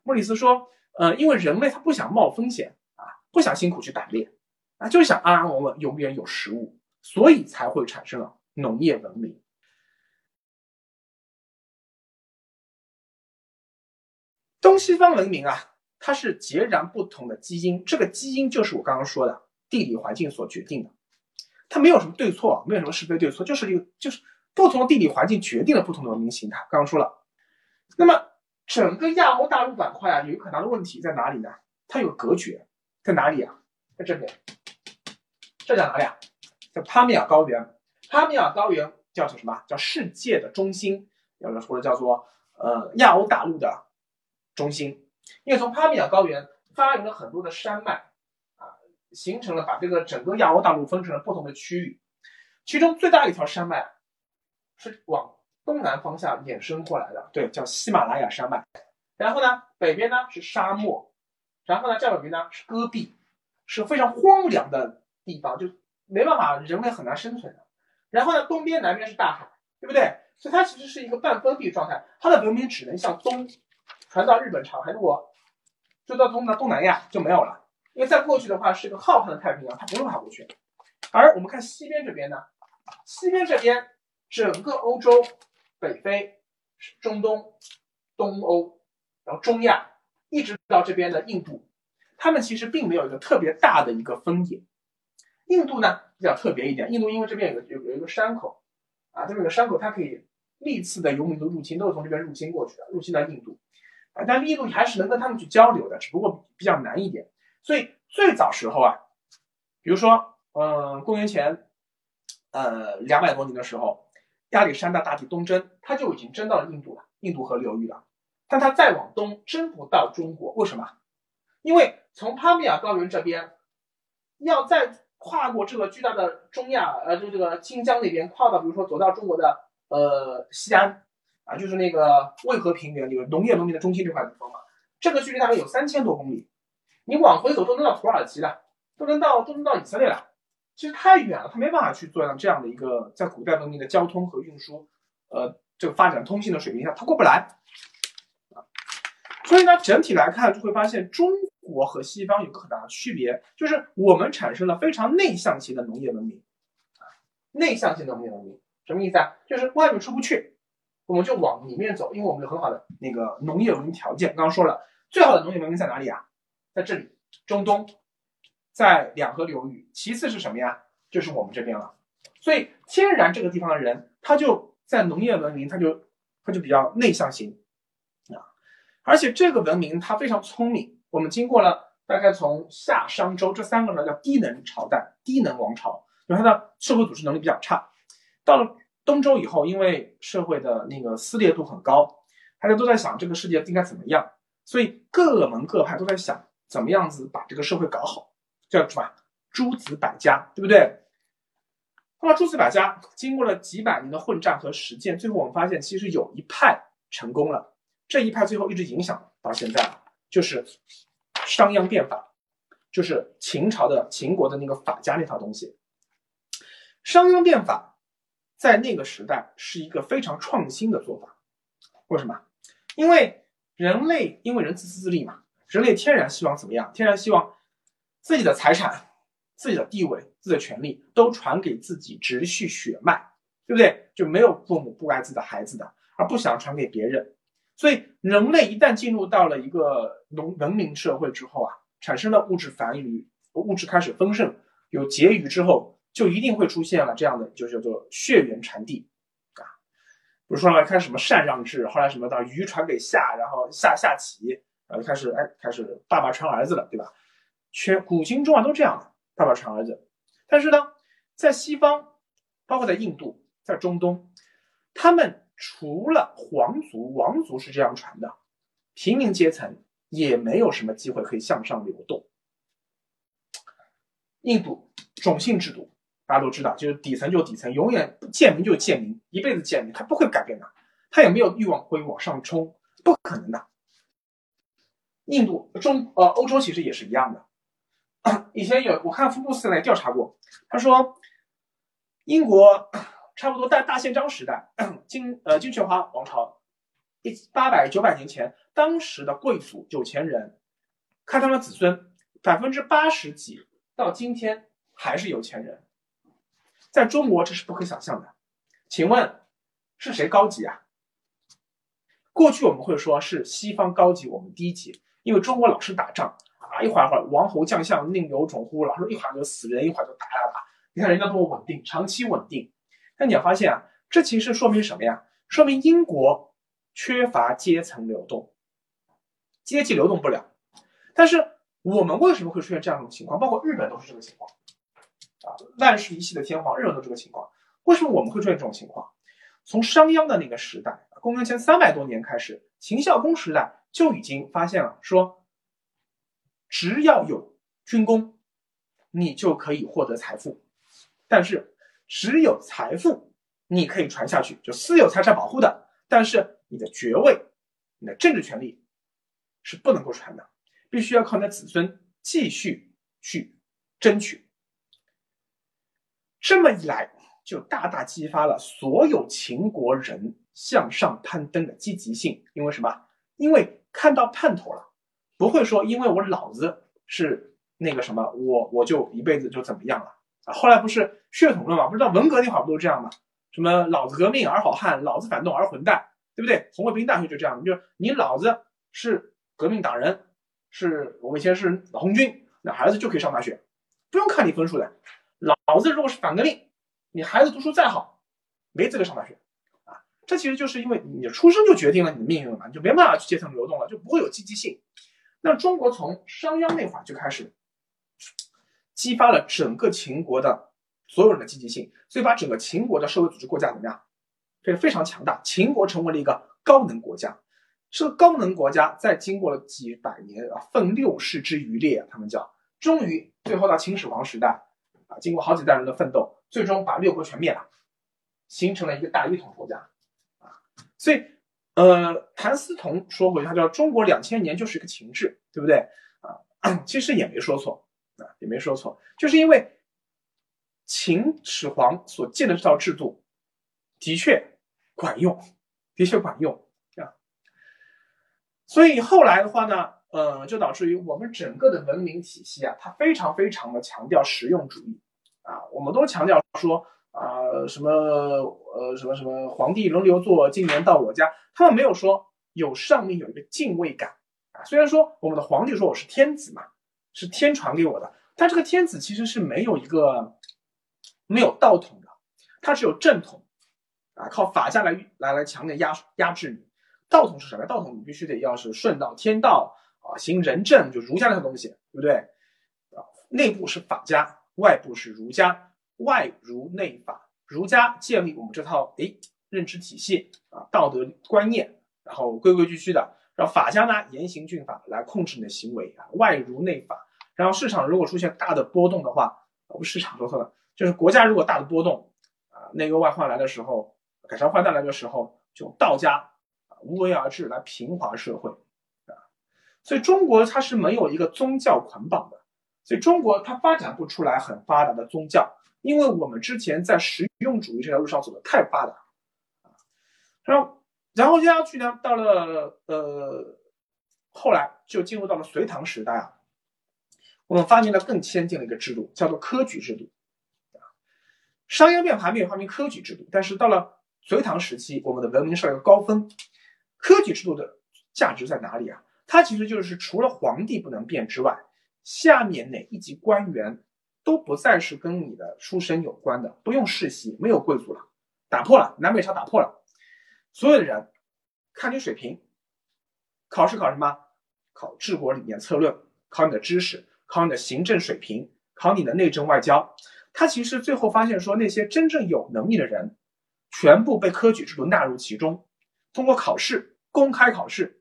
莫里斯说。呃，因为人类他不想冒风险啊，不想辛苦去打猎啊，就想安安稳稳，永远有食物，所以才会产生了农业文明。东西方文明啊，它是截然不同的基因，这个基因就是我刚刚说的地理环境所决定的，它没有什么对错，没有什么是非对错，就是一个就是不同的地理环境决定了不同的文明形态。刚刚说了，那么。整个亚欧大陆板块啊，有一个很大的问题在哪里呢？它有隔绝，在哪里啊？在这边，这叫哪里啊？叫帕米尔高原。帕米尔高原叫做什么？叫世界的中心，或者叫做呃亚欧大陆的中心。因为从帕米尔高原发源了很多的山脉啊，形成了把这个整个亚欧大陆分成了不同的区域。其中最大一条山脉是往。东南方向衍生过来的，对，叫喜马拉雅山脉。然后呢，北边呢是沙漠，然后呢，再北边呢是戈壁，是非常荒凉的地方，就没办法，人类很难生存的。然后呢，东边、南边是大海，对不对？所以它其实是一个半封闭状态，它的文明只能向东传到日本、长海，如果就到东南东南亚就没有了，因为再过去的话是一个浩瀚的太平洋，它不用爬过去。而我们看西边这边呢，西边这边整个欧洲。北非、中东、东欧，然后中亚，一直到这边的印度，他们其实并没有一个特别大的一个分野。印度呢比较特别一点，印度因为这边有个有有一个山口，啊，这边有个山口，它可以历次的游民族入侵都是从这边入侵过去的，入侵到印度，啊，但印度还是能跟他们去交流的，只不过比较难一点。所以最早时候啊，比如说，嗯，公元前，呃，两百多年的时候。亚历山大大帝东征，他就已经征到了印度了，印度河流域了。但他再往东征不到中国，为什么？因为从帕米尔高原这边，要再跨过这个巨大的中亚，呃，就这个新疆那边，跨到比如说走到中国的呃西安啊，就是那个渭河平原，就是农业文明的中心这块地方嘛。这个距离大概有三千多公里，你往回走都能到土耳其了，都能到都能到以色列了。其实太远了，他没办法去做到这样的一个在古代文明的交通和运输，呃，这个发展通信的水平下，他过不来啊。所以呢，整体来看就会发现，中国和西方有个很大的区别，就是我们产生了非常内向型的农业文明啊，内向型的农业文明什么意思啊？就是外面出不去，我们就往里面走，因为我们有很好的那个农业文明条件。刚刚说了，最好的农业文明在哪里啊？在这里，中东。在两河流域，其次是什么呀？就是我们这边了。所以天然这个地方的人，他就在农业文明，他就他就比较内向型啊。而且这个文明它非常聪明。我们经过了大概从夏商周这三个呢叫低能朝代、低能王朝，因为它的社会组织能力比较差。到了东周以后，因为社会的那个撕裂度很高，大家都在想这个世界应该怎么样，所以各门各派都在想怎么样子把这个社会搞好。叫什么？诸子百家，对不对？那么诸子百家经过了几百年的混战和实践，最后我们发现，其实有一派成功了。这一派最后一直影响到现在，就是商鞅变法，就是秦朝的秦国的那个法家那套东西。商鞅变法在那个时代是一个非常创新的做法。为什么？因为人类因为人自私自利嘛，人类天然希望怎么样？天然希望。自己的财产、自己的地位、自己的权利都传给自己直系血脉，对不对？就没有父母不爱自己的孩子的，而不想传给别人。所以，人类一旦进入到了一个农文明社会之后啊，产生了物质繁育，物质开始丰盛，有结余之后，就一定会出现了这样的，就叫做血缘传递啊。比如说呢，开始什么禅让制，后来什么到虞传给夏，然后夏夏启，然后开始哎，开始爸爸传儿子了，对吧？全古今中外都这样的，爸爸传儿子。但是呢，在西方，包括在印度、在中东，他们除了皇族、王族是这样传的，平民阶层也没有什么机会可以向上流动。印度种姓制度，大家都知道，就是底层就底层，永远贱民就是贱民，一辈子贱民，他不会改变的，他也没有欲望会往上冲，不可能的。印度、中呃欧洲其实也是一样的。以前有我看福布斯来调查过，他说英国差不多在大宪章时代，金呃金雀花王朝一八百九百年前，当时的贵族有钱人，看他们子孙百分之八十几到今天还是有钱人，在中国这是不可想象的。请问是谁高级啊？过去我们会说是西方高级，我们低级，因为中国老是打仗。啊，一会儿会儿王侯将相宁有种乎？老是一会儿就死人，一会儿就打打打。你看人家多么稳定，长期稳定。但你要发现啊，这其实说明什么呀？说明英国缺乏阶层流动，阶级流动不了。但是我们为什么会出现这样一种情况？包括日本都是这个情况万世一系的天皇，日本都这个情况。为什么我们会出现这种情况？从商鞅的那个时代，公元前三百多年开始，秦孝公时代就已经发现了说。只要有军功，你就可以获得财富。但是，只有财富你可以传下去，就私有财产保护的。但是，你的爵位、你的政治权利是不能够传的，必须要靠你的子孙继续去争取。这么一来，就大大激发了所有秦国人向上攀登的积极性。因为什么？因为看到盼头了。不会说，因为我老子是那个什么，我我就一辈子就怎么样了啊？后来不是血统论嘛？不知道文革那会儿不都这样吗？什么老子革命而好汉，老子反动而混蛋，对不对？红卫兵大学就这样，就是你老子是革命党人，是我们以前是红军，那孩子就可以上大学，不用看你分数的。老子如果是反革命，你孩子读书再好，没资格上大学啊！这其实就是因为你出生就决定了你的命运了嘛，你就没办法去阶层流动了，就不会有积极性。那中国从商鞅那会儿就开始激发了整个秦国的所有人的积极性，所以把整个秦国的社会组织构架怎么样？变得非常强大。秦国成为了一个高能国家。这个高能国家在经过了几百年啊，奋六世之余烈，他们叫终于最后到秦始皇时代，啊，经过好几代人的奋斗，最终把六国全灭了，形成了一个大一统国家啊。所以，呃，谭嗣同说过，他叫中国两千年就是一个秦制，对不对啊？其实也没说错啊，也没说错，就是因为秦始皇所建的这套制度的确管用，的确管用啊。所以后来的话呢？呃，就导致于我们整个的文明体系啊，它非常非常的强调实用主义啊，我们都强调说啊，什么呃什么什么皇帝轮流坐，今年到我家，他们没有说有上面有一个敬畏感啊。虽然说我们的皇帝说我是天子嘛，是天传给我的，但这个天子其实是没有一个没有道统的，他只有正统啊，靠法家来来来强烈压压制你。道统是什么？道统你必须得要是顺道天道。啊，行仁政就儒家那套东西，对不对？啊，内部是法家，外部是儒家，外儒内法，儒家建立我们这套哎认知体系啊，道德观念，然后规规矩矩的，然后法家呢严刑峻法来控制你的行为啊，外儒内法，然后市场如果出现大的波动的话，不是市场说错了，就是国家如果大的波动啊，内忧外患来的时候，改朝换代来的时候，就道家无为而治来平滑社会。所以中国它是没有一个宗教捆绑的，所以中国它发展不出来很发达的宗教，因为我们之前在实用主义这条路上走的太发达，啊，然后然后接下去呢，到了呃后来就进入到了隋唐时代啊，我们发明了更先进的一个制度，叫做科举制度，商鞅变法没有发明科举制度，但是到了隋唐时期，我们的文明上一个高峰，科举制度的价值在哪里啊？它其实就是除了皇帝不能变之外，下面哪一级官员都不再是跟你的出身有关的，不用世袭，没有贵族了，打破了南北朝打破了，所有的人看你水平，考试考什么？考治国理念策略，考你的知识，考你的行政水平，考你的内政外交。他其实最后发现说，那些真正有能力的人，全部被科举制度纳入其中，通过考试，公开考试。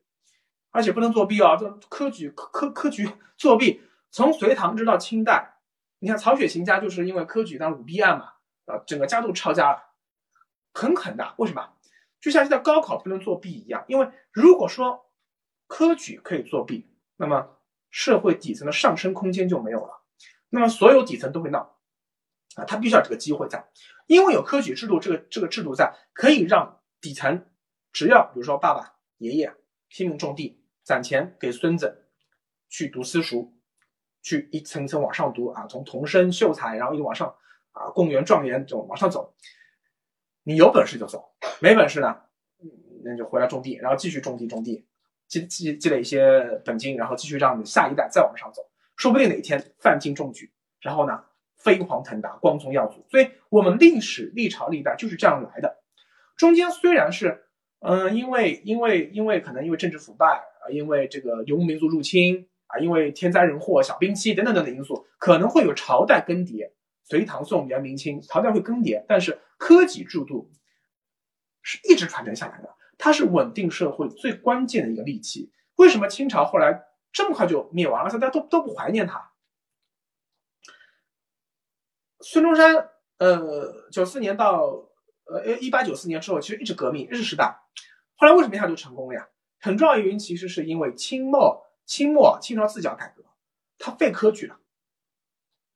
而且不能作弊啊！这科举科科科举作弊，从隋唐直到清代，你看曹雪芹家就是因为科举当舞弊案嘛，啊，整个家都抄家了，很狠的。为什么？就像现在高考不能作弊一样，因为如果说科举可以作弊，那么社会底层的上升空间就没有了，那么所有底层都会闹啊，他必须要这个机会在，因为有科举制度这个这个制度在，可以让底层只要比如说爸爸爷爷拼命种地。攒钱给孙子去读私塾，去一层一层往上读啊，从童生秀才，然后一直往上啊，公务员、状元这种往上走。你有本事就走，没本事呢，那就回来种地，然后继续种地种地，积积积累一些本金，然后继续让你下一代再往上走，说不定哪天范进中举，然后呢飞黄腾达，光宗耀祖。所以我们历史历朝历代就是这样来的。中间虽然是嗯，因为因为因为可能因为政治腐败。因为这个游牧民族入侵啊，因为天灾人祸、小冰期等等等等因素，可能会有朝代更迭。隋唐宋元明清朝代会更迭，但是科举制度是一直传承下来的，它是稳定社会最关键的一个利器。为什么清朝后来这么快就灭亡了？大家都都不怀念它。孙中山，呃，九四年到呃一八九四年之后，其实一直革命，日式时代。后来为什么一下就成功了呀？很重要的原因其实是因为清末清末清朝自讲改革，他废科举了，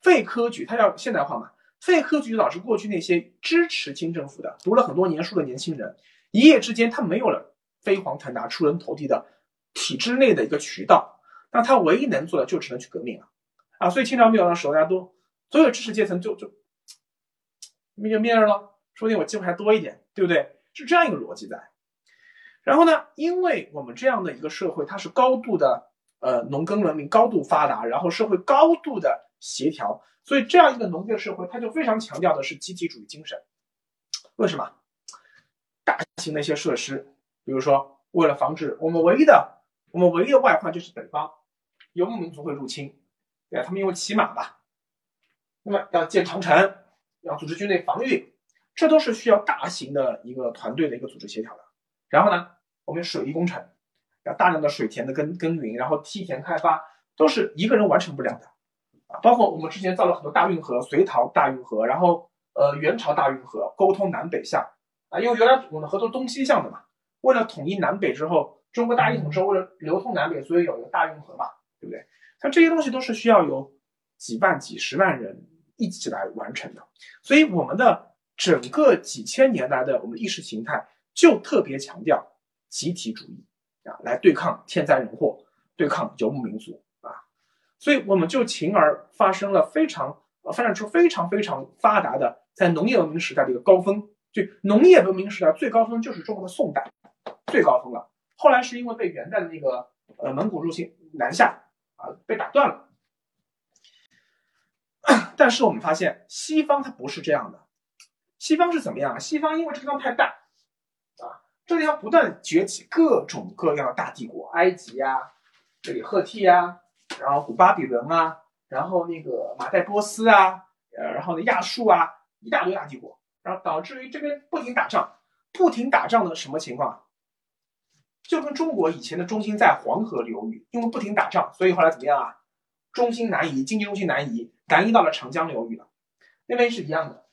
废科举，他要现代化嘛，废科举导致过去那些支持清政府的、读了很多年书的年轻人，一夜之间他没有了飞黄腾达、出人头地的体制内的一个渠道，那他唯一能做的就只能去革命了啊！所以清朝灭亡的时候，大家都所有知识阶层就就灭灭了，说不定我机会还多一点，对不对？是这样一个逻辑在。然后呢？因为我们这样的一个社会，它是高度的呃农耕文明，高度发达，然后社会高度的协调，所以这样一个农业社会，它就非常强调的是集体主义精神。为什么？大型的一些设施，比如说为了防止我们唯一的我们唯一的外患就是北方游牧民族会入侵，对吧？他们因为骑马吧，那么要建长城，要组织军队防御，这都是需要大型的一个团队的一个组织协调的。然后呢，我们水利工程要大量的水田的耕耕耘，然后梯田开发都是一个人完成不了的。啊，包括我们之前造了很多大运河，隋唐大运河，然后呃元朝大运河，沟通南北向。啊，因为原来我们的河都东西向的嘛，为了统一南北之后，中国大一统之后，为了流通南北，所以有一个大运河嘛，对不对？像这些东西都是需要有几万、几十万人一起来完成的，所以我们的整个几千年来的我们意识形态就特别强调集体主义啊，来对抗天灾人祸，对抗游牧民族啊。所以我们就从而发生了非常呃发展出非常非常发达的在农业文明时代的一个高峰，就农业文明时代最高峰就是中国的宋代，最高峰了。后来是因为被元代的那个呃蒙古入侵南下啊被打断了。但是我们发现西方它不是这样的，西方是怎么样？西方因为这个地方太大，这个地方不断崛起各种各样的大帝国，埃及呀，这里赫梯呀。然后古巴比伦啊，然后那个马代波斯啊，呃，然后呢亚述啊，一大堆大帝国，然后导致于这边不停打仗，不停打仗的什么情况？就跟中国以前的中心在黄河流域，因为不停打仗，所以后来怎么样啊？中心南移，经济中心南移，南移到了长江流域了。那边是一样的，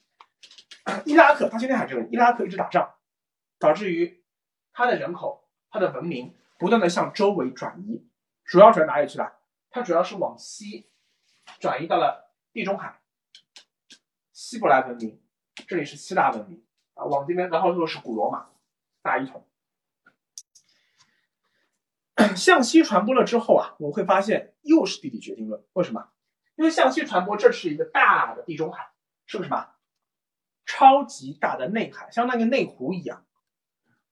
伊拉克，他现在还是伊拉克一直打仗，导致于它的人口、它的文明不断的向周围转移，主要转哪里去了？它主要是往西转移到了地中海，希伯来文明，这里是希腊文明啊，往这边，然后又是古罗马大一统，向西传播了之后啊，我们会发现又是地理决定论。为什么？因为向西传播，这是一个大的地中海，是不是什么？超级大的内海，像那个内湖一样，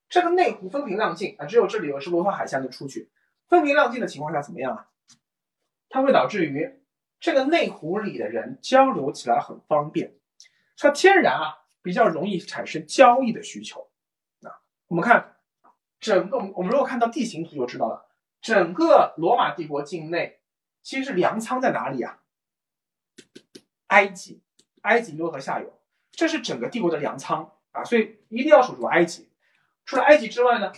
这个内湖风平浪静啊，只有这里有是罗马海峡能出去。风平浪静的情况下怎么样啊？它会导致于这个内湖里的人交流起来很方便，它天然啊比较容易产生交易的需求。啊，我们看整个我们如果看到地形图就知道了，整个罗马帝国境内其实是粮仓在哪里啊？埃及，埃及流河下游，这是整个帝国的粮仓啊，所以一定要守住埃及。除了埃及之外呢，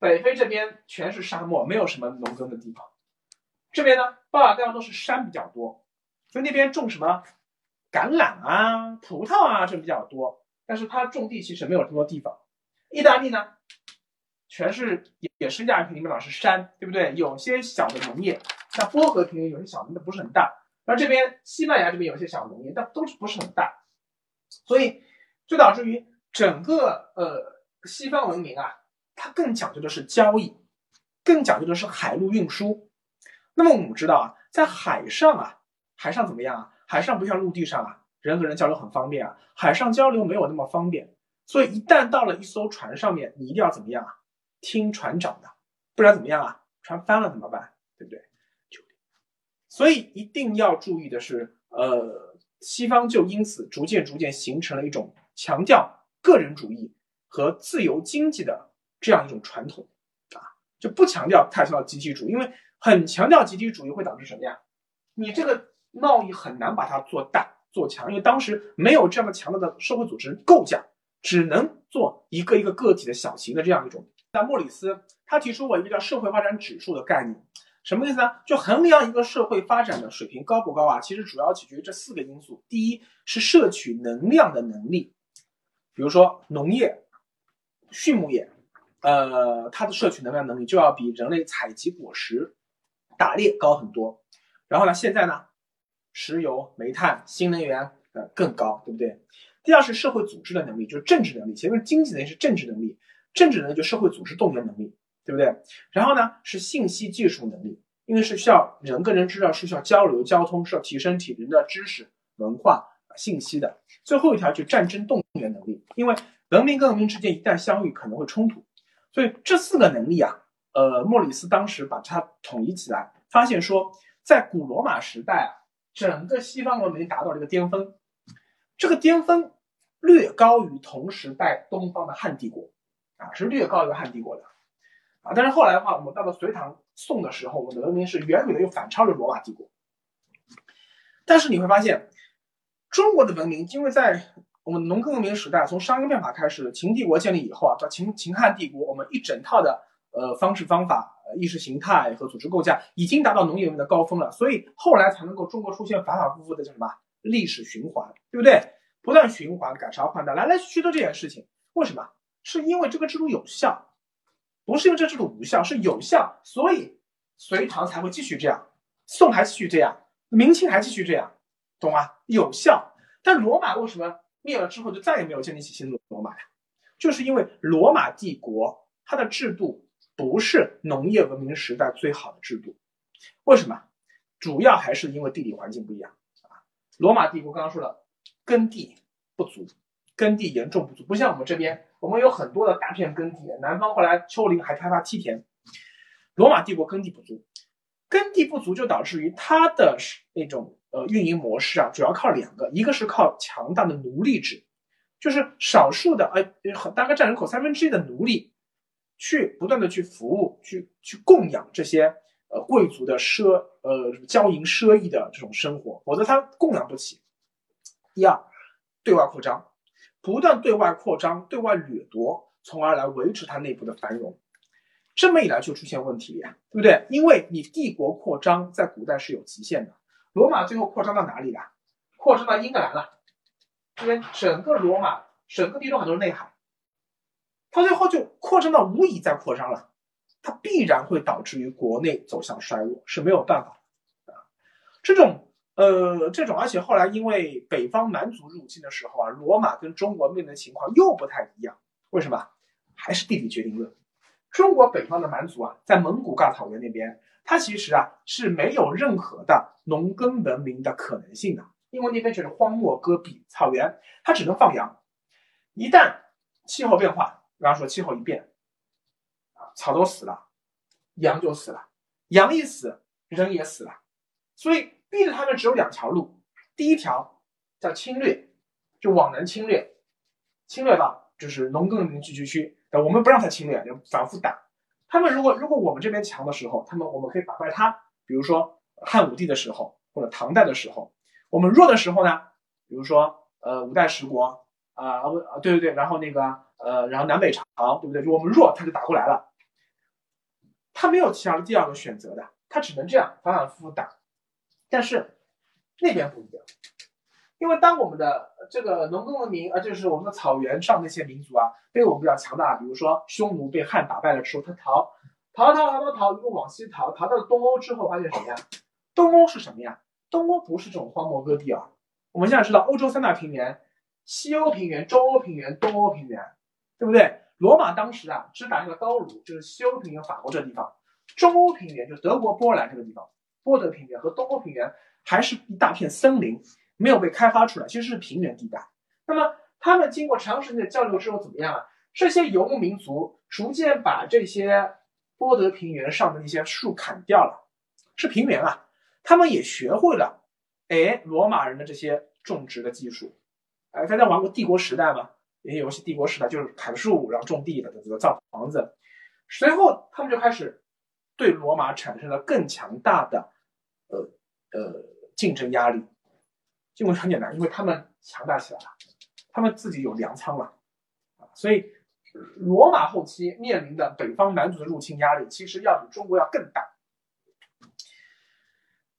北非这边全是沙漠，没有什么农耕的地方。这边呢，巴尔干都是山比较多，所以那边种什么橄榄啊、葡萄啊这比较多。但是它种地其实没有这么多地方。意大利呢，全是也是亚平里面老是山，对不对？有些小的农业，像波河平原有些小农的不是很大。而这边西班牙这边有些小农业，但都是不是很大。所以就导致于整个呃西方文明啊，它更讲究的是交易，更讲究的是海陆运输。那么我们知道啊，在海上啊，海上怎么样啊？海上不像陆地上啊，人和人交流很方便啊。海上交流没有那么方便，所以一旦到了一艘船上面，你一定要怎么样啊？听船长的，不然怎么样啊？船翻了怎么办？对不对？所以一定要注意的是，呃，西方就因此逐渐逐渐形成了一种强调个人主义和自由经济的这样一种传统啊，就不强调太强调集体主义，因为。很强调集体主义会导致什么呀？你这个贸易很难把它做大做强，因为当时没有这样的强大的社会组织构架，只能做一个一个个体的小型的这样一种。那莫里斯他提出过一个叫社会发展指数的概念，什么意思呢？就衡量一个社会发展的水平高不高啊？其实主要取决于这四个因素。第一是摄取能量的能力，比如说农业、畜牧业，呃，它的摄取能量能力就要比人类采集果实。打猎高很多，然后呢？现在呢？石油、煤炭、新能源呃更高，对不对？第二是社会组织的能力，就是政治能力。前面经济能力是政治能力，政治能力就社会组织动员能力，对不对？然后呢是信息技术能力，因为是需要人跟人之间是需要交流交通，是要提升体人的知识、文化、信息的。最后一条就战争动员能力，因为文明跟文明之间一旦相遇，可能会冲突，所以这四个能力啊。呃，莫里斯当时把它统一起来，发现说，在古罗马时代啊，整个西方文明达到了一个巅峰，这个巅峰略高于同时代东方的汉帝国，啊，是略高于汉帝国的，啊，但是后来的话，我们到了隋唐宋的时候，我们的文明是远远的又反超了罗马帝国。但是你会发现，中国的文明，因为在我们农耕文明时代，从商鞅变法开始，秦帝国建立以后啊，到秦秦汉帝国，我们一整套的。呃方式方法、呃意识形态和组织构架已经达到农业文明的高峰了，所以后来才能够中国出现反反复复的叫什么历史循环，对不对？不断循环、改朝换代，来来去去都这件事情，为什么？是因为这个制度有效，不是因为这制度无效，是有效，所以隋唐才会继续这样，宋还继续这样，明清还继续这样，懂吗？有效。但罗马为什么灭了之后就再也没有建立起新的罗马呀？就是因为罗马帝国它的制度不是农业文明时代最好的制度。为什么？主要还是因为地理环境不一样啊。罗马帝国刚刚说了，耕地不足，耕地严重不足，不像我们这边，我们有很多的大片耕地，南方后来丘陵还开发梯田。罗马帝国耕地不足，耕地不足就导致于它的那种。呃，运营模式啊，主要靠两个，一个是靠强大的奴隶制，就是少数的呃，大概占人口三分之一的奴隶，去不断的去服务，去去供养这些呃贵族的奢呃骄淫奢逸的这种生活，否则他供养不起。第二，对外扩张，不断对外扩张，对外掠夺，从而来维持它内部的繁荣。这么一来就出现问题了呀，对不对？因为你帝国扩张在古代是有极限的。罗马最后扩张到哪里了？扩张到英格兰了。这边整个罗马，整个地中海都是内海。它最后就扩张到无以再扩张了，它必然会导致于国内走向衰落，是没有办法的啊。这种呃，这种，而且后来因为北方蛮族入侵的时候啊，罗马跟中国面临的情况又不太一样。为什么？还是地理决定论。中国北方的蛮族啊，在蒙古大草原那边。它其实啊是没有任何的农耕文明的可能性的，因为那边就是荒漠戈壁草原，它只能放羊。一旦气候变化，比方说气候一变，啊，草都死了，羊就死了，羊一死，人也死了，所以逼着他们只有两条路，第一条叫侵略，就往南侵略，侵略到就是农耕文明聚居区，我们不让他侵略，就反复打。他们如果如果我们这边强的时候，他们我们可以打败他。比如说汉武帝的时候，或者唐代的时候，我们弱的时候呢，比如说呃五代十国啊不啊对对对，然后那个呃然后南北朝对不对？就我们弱他就打过来了，他没有其他第二个选择的，他只能这样反反复复打。但是那边不一样。因为当我们的这个农耕文明啊，就是我们的草原上那些民族啊，被我们比较强大，比如说匈奴被汉打败了之后，他逃，逃逃逃逃逃，一路往西逃，逃到了东欧之后，发现什么呀？东欧是什么呀？东欧不是这种荒漠戈壁啊。我们现在知道欧洲三大平原：西欧平原、中欧平原、东欧平原，对不对？罗马当时啊，只打那个高卢，就是西欧平原，法国这地方；中欧平原就德国波兰这个地方，波德平原和东欧平原还是一大片森林。没有被开发出来，其实是平原地带。那么他们经过长时间的交流之后怎么样啊？这些游牧民族逐渐把这些波德平原上的那些树砍掉了，是平原啊。他们也学会了，哎，罗马人的这些种植的技术。哎，大家玩过帝国时代吗？也有游戏帝国时代就是砍树然后种地的，这个造房子。随后他们就开始对罗马产生了更强大的呃呃竞争压力。因为很简单，因为他们强大起来了，他们自己有粮仓了，啊，所以罗马后期面临的北方蛮族的入侵压力，其实要比中国要更大，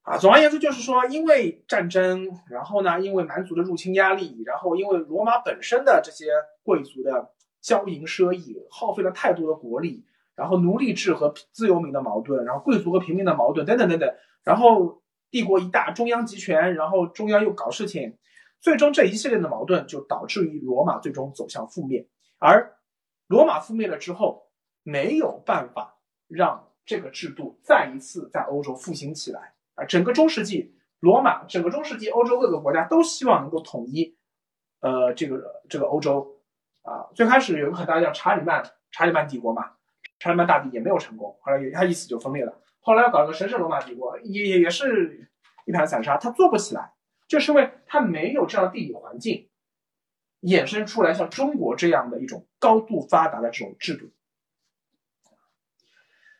啊，总而言之就是说，因为战争，然后呢，因为蛮族的入侵压力，然后因为罗马本身的这些贵族的骄淫奢逸，耗费了太多的国力，然后奴隶制和自由民的矛盾，然后贵族和平民的矛盾，等等等等，然后。帝国一大，中央集权，然后中央又搞事情，最终这一系列的矛盾就导致于罗马最终走向覆灭。而罗马覆灭了之后，没有办法让这个制度再一次在欧洲复兴起来。啊，整个中世纪，罗马整个中世纪欧洲各个国家都希望能够统一，呃，这个这个欧洲。啊，最开始有个很大叫查理曼查理曼帝国嘛，查理曼大帝也没有成功，后来他一死就分裂了。后来要搞个神圣罗马帝国，也也也是一盘散沙，他做不起来，就是因为他没有这样的地理环境，衍生出来像中国这样的一种高度发达的这种制度。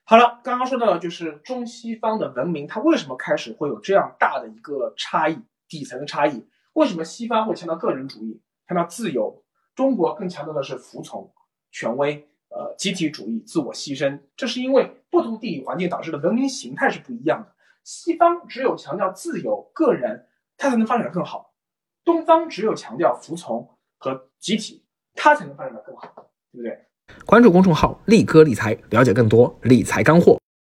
好了，刚刚说到的就是中西方的文明，它为什么开始会有这样大的一个差异，底层的差异？为什么西方会强调个人主义，强调自由，中国更强调的是服从权威，呃集体主义、自我牺牲。这是因为不同地理环境导致的文明形态是不一样的。西方只有强调自由、个人，它才能发展得更好；东方只有强调服从和集体，它才能发展得更好，对不对？关注公众号“力哥理财”，了解更多理财干货。